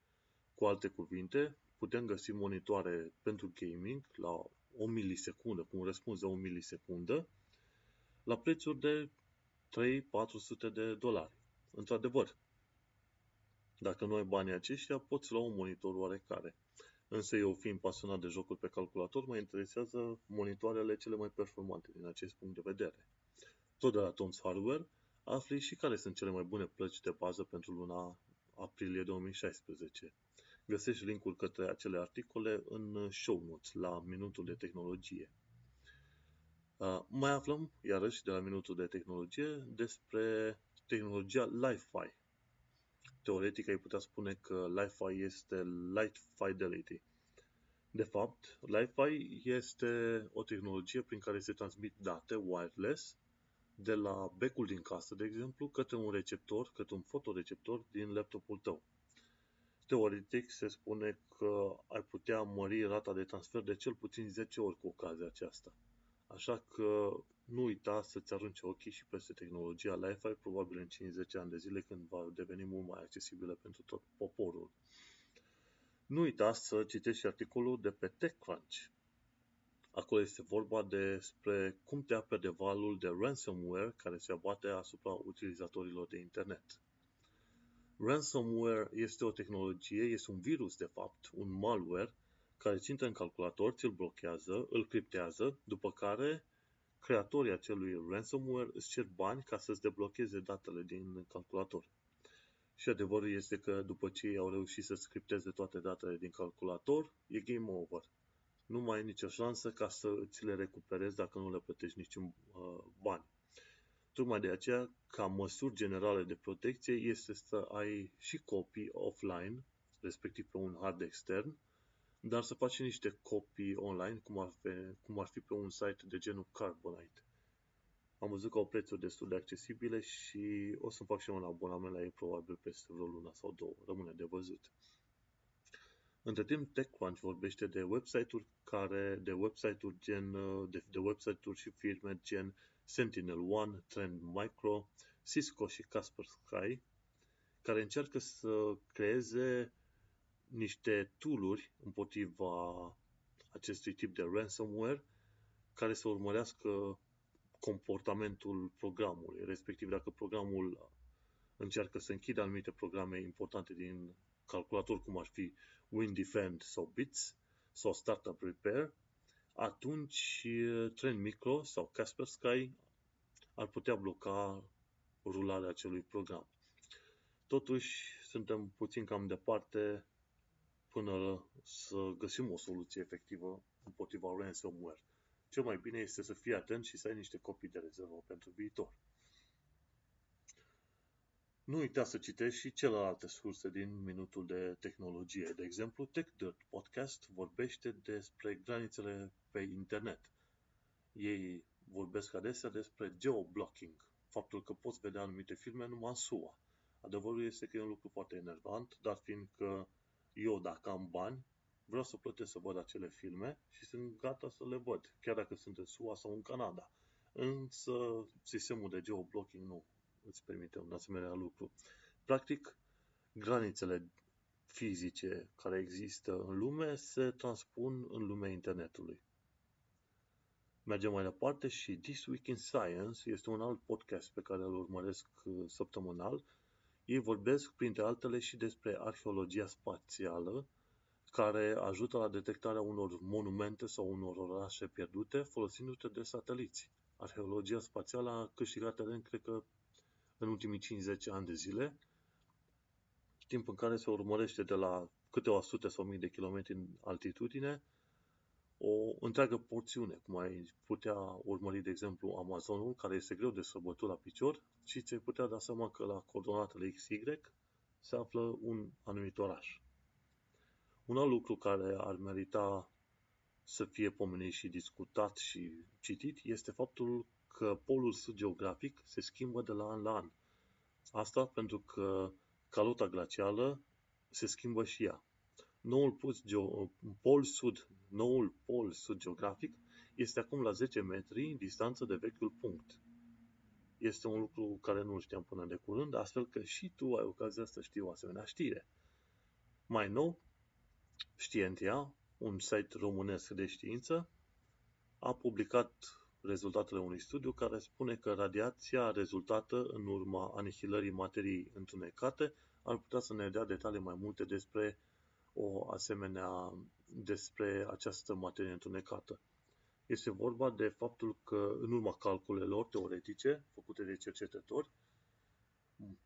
Cu alte cuvinte, putem găsi monitoare pentru gaming la o milisecundă, cu un răspuns de o milisecundă, la prețuri de 3-400 de dolari. Într-adevăr, dacă nu ai banii aceștia, poți lua un monitor oarecare. Însă eu, fiind pasionat de jocuri pe calculator, mă interesează monitoarele cele mai performante din acest punct de vedere. Tot de la Tom's Hardware, afli și care sunt cele mai bune plăci de bază pentru luna aprilie 2016. Găsești linkul către acele articole în show notes, la minutul de tehnologie. Uh, mai aflăm, iarăși, de la minutul de tehnologie, despre tehnologia Li-Fi. Teoretic ai putea spune că Li-Fi este Light Fidelity. De fapt, Li-Fi este o tehnologie prin care se transmit date wireless de la becul din casă, de exemplu, către un receptor, către un fotoreceptor din laptopul tău. Teoretic se spune că ai putea mări rata de transfer de cel puțin 10 ori cu ocazia aceasta. Așa că nu uita să-ți arunci ochii și peste tehnologia Li-Fi, probabil în 50 ani de zile când va deveni mult mai accesibilă pentru tot poporul. Nu uita să citești articolul de pe TechCrunch, Acolo este vorba despre cum te aperi de valul de ransomware care se abate asupra utilizatorilor de internet. Ransomware este o tehnologie, este un virus de fapt, un malware, care ți intră în calculator, ți-l blochează, îl criptează, după care creatorii acelui ransomware îți cer bani ca să-ți deblocheze datele din calculator. Și adevărul este că după ce ei au reușit să scripteze toate datele din calculator, e game over nu mai ai nicio șansă ca să ți le recuperezi dacă nu le plătești niciun uh, bani. Tocmai de aceea, ca măsuri generale de protecție, este să ai și copii offline, respectiv pe un hard extern, dar să faci și niște copii online, cum ar, fi, cum ar fi pe un site de genul Carbonite. Am văzut că au prețuri destul de accesibile și o să fac și un abonament la ei probabil peste vreo lună sau două. Rămâne de văzut. Între timp, TechCrunch vorbește de website-uri care, de website-uri gen, de, de website-uri și firme gen SentinelOne, Trend Micro, Cisco și Kaspersky, care încearcă să creeze niște tooluri împotriva acestui tip de ransomware care să urmărească comportamentul programului, respectiv dacă programul încearcă să închidă anumite programe importante din calculator, cum ar fi WinDefend sau Bits sau Startup Repair, atunci Trend Micro sau Kaspersky ar putea bloca rularea acelui program. Totuși, suntem puțin cam departe până să găsim o soluție efectivă împotriva ransomware. Cel mai bine este să fii atent și să ai niște copii de rezervă pentru viitor. Nu uita să citești și celelalte surse din minutul de tehnologie. De exemplu, TechDirt Podcast vorbește despre granițele pe internet. Ei vorbesc adesea despre geoblocking, faptul că poți vedea anumite filme numai în SUA. Adevărul este că e un lucru foarte enervant, dar fiindcă eu, dacă am bani, vreau să plătesc să văd acele filme și sunt gata să le văd, chiar dacă sunt în SUA sau în Canada. Însă sistemul de geoblocking nu îți permite un asemenea lucru. Practic, granițele fizice care există în lume se transpun în lumea internetului. Mergem mai departe și This Week in Science este un alt podcast pe care îl urmăresc uh, săptămânal. Ei vorbesc, printre altele, și despre arheologia spațială, care ajută la detectarea unor monumente sau unor orașe pierdute folosindu-se de sateliți. Arheologia spațială a câștigat teren, cred că, în ultimii 50 ani de zile, timp în care se urmărește de la câteva sute sau mii de kilometri în altitudine o întreagă porțiune, cum ai putea urmări, de exemplu, Amazonul, care este greu de săbătut la picior și ți-ai putea da seama că la coordonatele XY se află un anumit oraș. Un alt lucru care ar merita să fie pomenit și discutat și citit este faptul că polul sud geografic se schimbă de la an la an. Asta pentru că calota glacială se schimbă și ea. Noul pol sud, noul pol sud geografic este acum la 10 metri distanță de vechiul punct. Este un lucru care nu știam până de curând, astfel că și tu ai ocazia să știi o asemenea știre. Mai nou, Știentia, un site românesc de știință, a publicat rezultatele unui studiu care spune că radiația rezultată în urma anihilării materiei întunecate ar putea să ne dea detalii mai multe despre o asemenea, despre această materie întunecată. Este vorba de faptul că în urma calculelor teoretice făcute de cercetători,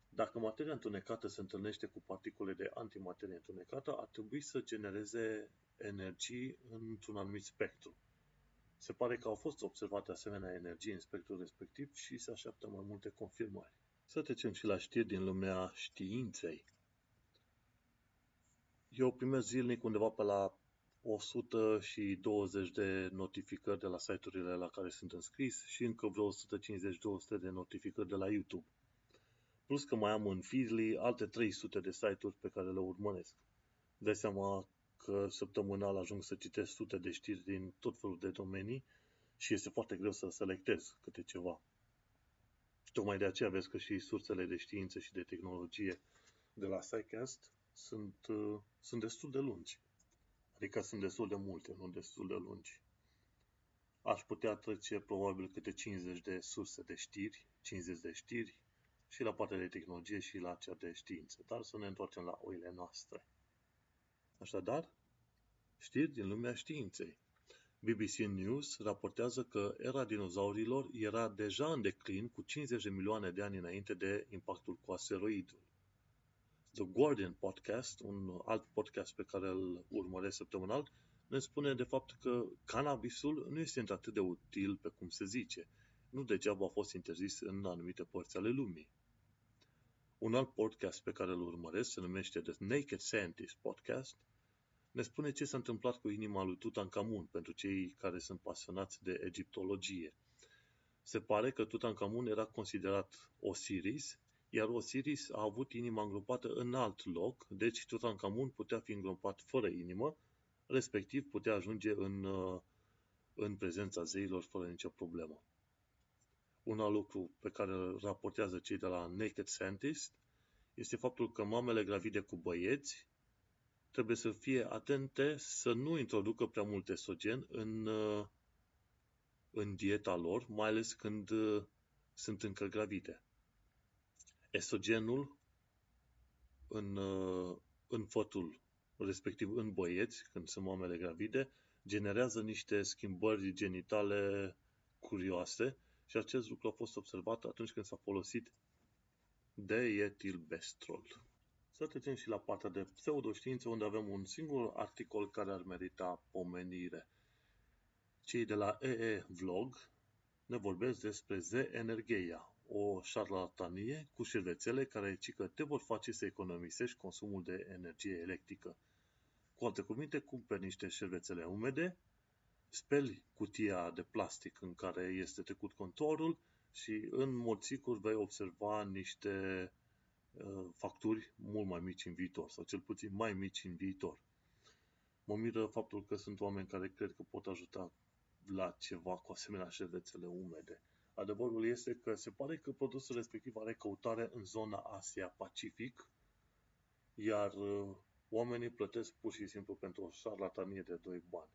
dacă materia întunecată se întâlnește cu particule de antimaterie întunecată, ar trebui să genereze energii într-un anumit spectru. Se pare că au fost observate asemenea energii în spectrul respectiv și se așteaptă mai multe confirmări. Să trecem și la știri din lumea științei. Eu primesc zilnic undeva pe la 120 de notificări de la site-urile la care sunt înscris și încă vreo 150-200 de notificări de la YouTube. Plus că mai am în Feedly alte 300 de site-uri pe care le urmăresc. Dai seama că săptămânal ajung să citesc sute de știri din tot felul de domenii și este foarte greu să selectez câte ceva. Tocmai de aceea vezi că și sursele de știință și de tehnologie de la SciCast sunt, uh, sunt destul de lungi. Adică sunt destul de multe, nu destul de lungi. Aș putea trece probabil câte 50 de surse de știri, 50 de știri, și la partea de tehnologie și la cea de știință. Dar să ne întoarcem la oile noastre. Așadar, știri din lumea științei. BBC News raportează că era dinozaurilor era deja în declin cu 50 de milioane de ani înainte de impactul cu asteroidul. The Guardian Podcast, un alt podcast pe care îl urmăresc săptămânal, ne spune de fapt că cannabisul nu este atât de util pe cum se zice. Nu degeaba a fost interzis în anumite părți ale lumii. Un alt podcast pe care îl urmăresc se numește The Naked Scientist Podcast ne spune ce s-a întâmplat cu inima lui Tutankhamun pentru cei care sunt pasionați de egiptologie. Se pare că Tutankhamun era considerat Osiris, iar Osiris a avut inima îngropată în alt loc, deci Tutankhamun putea fi îngropat fără inimă, respectiv putea ajunge în, uh, în prezența zeilor fără nicio problemă. Un alt lucru pe care îl raportează cei de la Naked Scientist este faptul că mamele gravide cu băieți trebuie să fie atente să nu introducă prea mult estrogen în, uh, în dieta lor, mai ales când uh, sunt încă gravide. Estrogenul în, în fătul respectiv în băieți, când sunt mamele gravide, generează niște schimbări genitale curioase și acest lucru a fost observat atunci când s-a folosit de etilbestrol. Să trecem și la partea de pseudoștiință, unde avem un singur articol care ar merita pomenire. Cei de la EE Vlog ne vorbesc despre Z-Energeia, o șarlatanie cu șervețele care cică te vor face să economisești consumul de energie electrică. Cu alte cuvinte, cumperi niște șervețele umede, speli cutia de plastic în care este trecut contorul și în mod sigur vei observa niște uh, facturi mult mai mici în viitor, sau cel puțin mai mici în viitor. Mă miră faptul că sunt oameni care cred că pot ajuta la ceva cu asemenea șervețele umede. Adevărul este că se pare că produsul respectiv are căutare în zona Asia-Pacific, iar uh, oamenii plătesc pur și simplu pentru o șarlatanie de doi bani.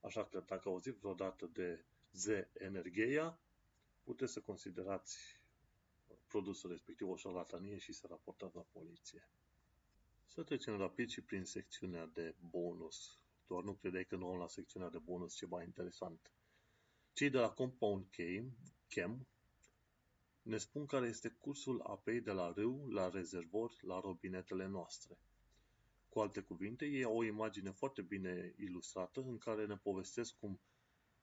Așa că dacă auziți vreodată de Z Energeia, puteți să considerați produsul respectiv o șarlatanie și să raportați la poliție. Să trecem rapid și prin secțiunea de bonus. Doar nu credeai că nu am la secțiunea de bonus ceva interesant. Cei de la Compound Chem ne spun care este cursul apei de la râu la rezervor la robinetele noastre. Cu alte cuvinte, e o imagine foarte bine ilustrată în care ne povestesc cum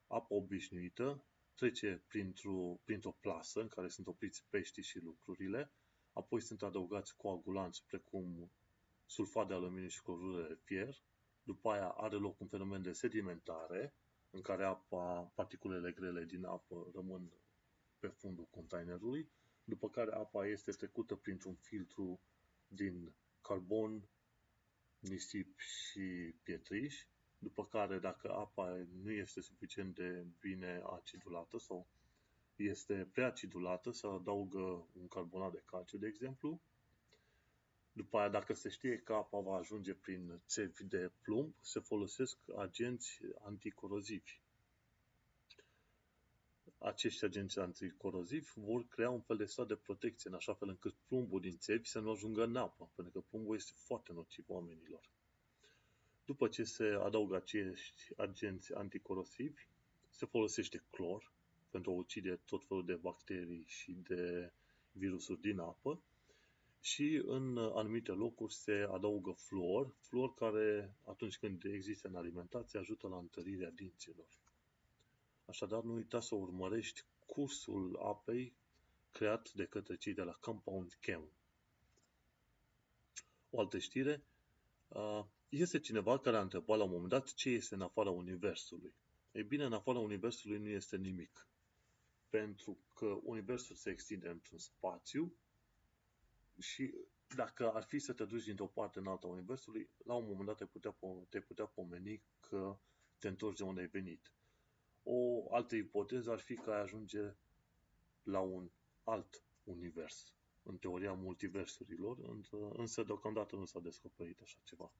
apa obișnuită trece printr-o, printr-o plasă în care sunt opriți peștii și lucrurile, apoi sunt adăugați coagulanți precum sulfat de aluminiu și clorură de fier, după aia are loc un fenomen de sedimentare, în care apa, particulele grele din apă rămân pe fundul containerului, după care apa este trecută printr-un filtru din carbon, nisip și pietriș, după care dacă apa nu este suficient de bine acidulată sau este prea acidulată, se adaugă un carbonat de calciu, de exemplu. După aia, dacă se știe că apa va ajunge prin țevi de plumb, se folosesc agenți anticorozivi acești agenți anticorozivi vor crea un fel de stat de protecție, în așa fel încât plumbul din țevi să nu ajungă în apă, pentru că plumbul este foarte nociv oamenilor. După ce se adaugă acești agenți anticorosivi, se folosește clor pentru a ucide tot felul de bacterii și de virusuri din apă și în anumite locuri se adaugă fluor, fluor care atunci când există în alimentație ajută la întărirea dinților. Așadar, nu uita să urmărești cursul apei creat de către cei de la Compound Chem. O altă știre, este cineva care a întrebat la un moment dat ce este în afara Universului. Ei bine, în afara Universului nu este nimic. Pentru că Universul se extinde într-un spațiu și dacă ar fi să te duci dintr-o parte în alta Universului, la un moment dat te putea, te putea pomeni că te întorci de unde ai venit. O altă ipoteză ar fi că ai ajunge la un alt univers, în teoria multiversurilor, însă deocamdată nu s-a descoperit așa ceva.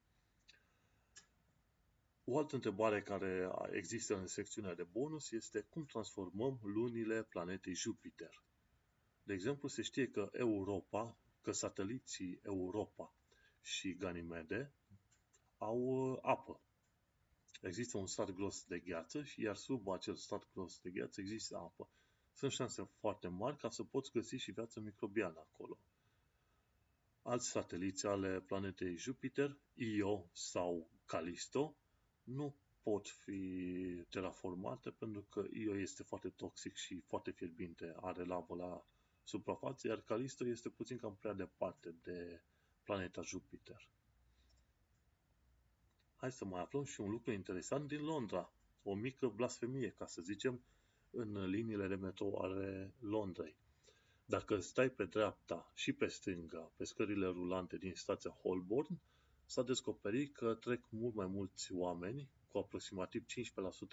O altă întrebare care există în secțiunea de bonus este cum transformăm lunile planetei Jupiter. De exemplu, se știe că Europa, că sateliții Europa și Ganimede au uh, apă. Există un strat gros de gheață și iar sub acel strat gros de gheață există apă. Sunt șanse foarte mari ca să poți găsi și viață microbiană acolo. Alți sateliți ale planetei Jupiter, Io sau Callisto, nu pot fi terraformate pentru că Io este foarte toxic și foarte fierbinte, are lavă la suprafață, iar Calisto este puțin cam prea departe de planeta Jupiter. Hai să mai aflăm și un lucru interesant din Londra. O mică blasfemie, ca să zicem, în liniile de metrou ale Londrei. Dacă stai pe dreapta și pe stânga, pe scările rulante din stația Holborn, s-a descoperit că trec mult mai mulți oameni, cu aproximativ 15%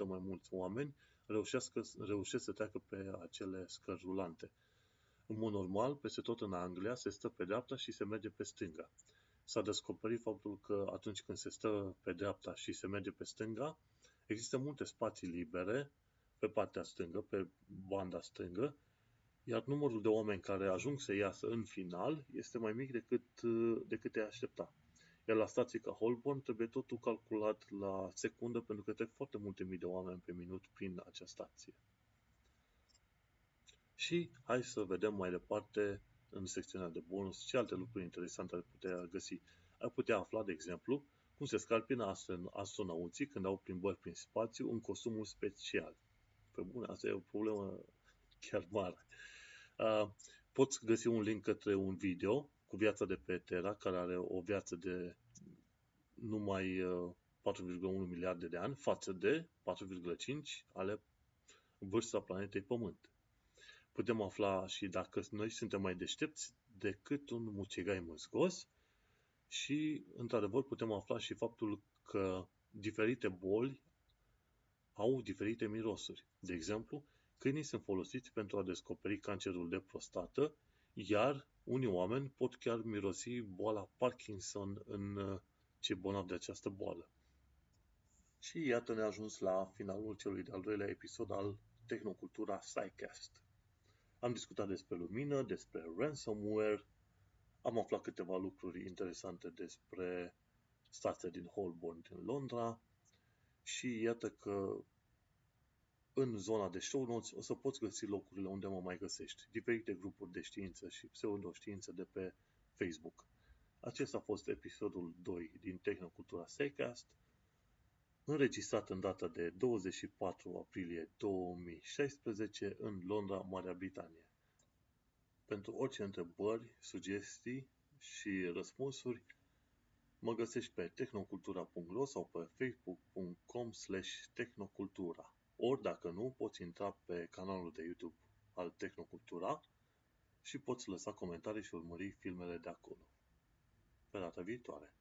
mai mulți oameni, reușesc să treacă pe acele scări rulante. În mod normal, peste tot în Anglia se stă pe dreapta și se merge pe stânga. S-a descoperit faptul că atunci când se stă pe dreapta și se merge pe stânga, există multe spații libere pe partea stângă, pe banda stângă, iar numărul de oameni care ajung să iasă în final este mai mic decât, decât te aștepta. Iar la stații ca Holborn trebuie totul calculat la secundă pentru că trec foarte multe mii de oameni pe minut prin acea stație. Și hai să vedem mai departe în secțiunea de bonus ce alte lucruri interesante ar putea găsi. Ar putea afla, de exemplu, cum se scalpină astronauții când au plimbări prin spațiu în costumul special. Pe bune, asta e o problemă chiar mare. Uh, poți găsi un link către un video cu viața de pe Terra, care are o viață de numai uh, 4,1 miliarde de ani față de 4,5 ale vârsta planetei Pământ. Putem afla și dacă noi suntem mai deștepți decât un mucegai măscos și, într-adevăr, putem afla și faptul că diferite boli au diferite mirosuri. De exemplu, câinii sunt folosiți pentru a descoperi cancerul de prostată, iar unii oameni pot chiar mirosi boala Parkinson în uh, cei bolnavi de această boală. Și iată ne ajuns la finalul celui de-al doilea episod al Tehnocultura Psycast. Am discutat despre lumină, despre ransomware, am aflat câteva lucruri interesante despre stația din Holborn din Londra și iată că în zona de show notes o să poți găsi locurile unde mă mai găsești, diferite grupuri de știință și pseudoștiință de pe Facebook. Acesta a fost episodul 2 din Tehnocultura Seicast, înregistrat în data de 24 aprilie 2016 în Londra, Marea Britanie. Pentru orice întrebări, sugestii și răspunsuri, mă găsești pe tehnocultura.ro sau pe facebook.com slash tehnocultura. Ori, dacă nu, poți intra pe canalul de YouTube al Tehnocultura și poți lăsa comentarii și urmări filmele de acolo. Pe data viitoare!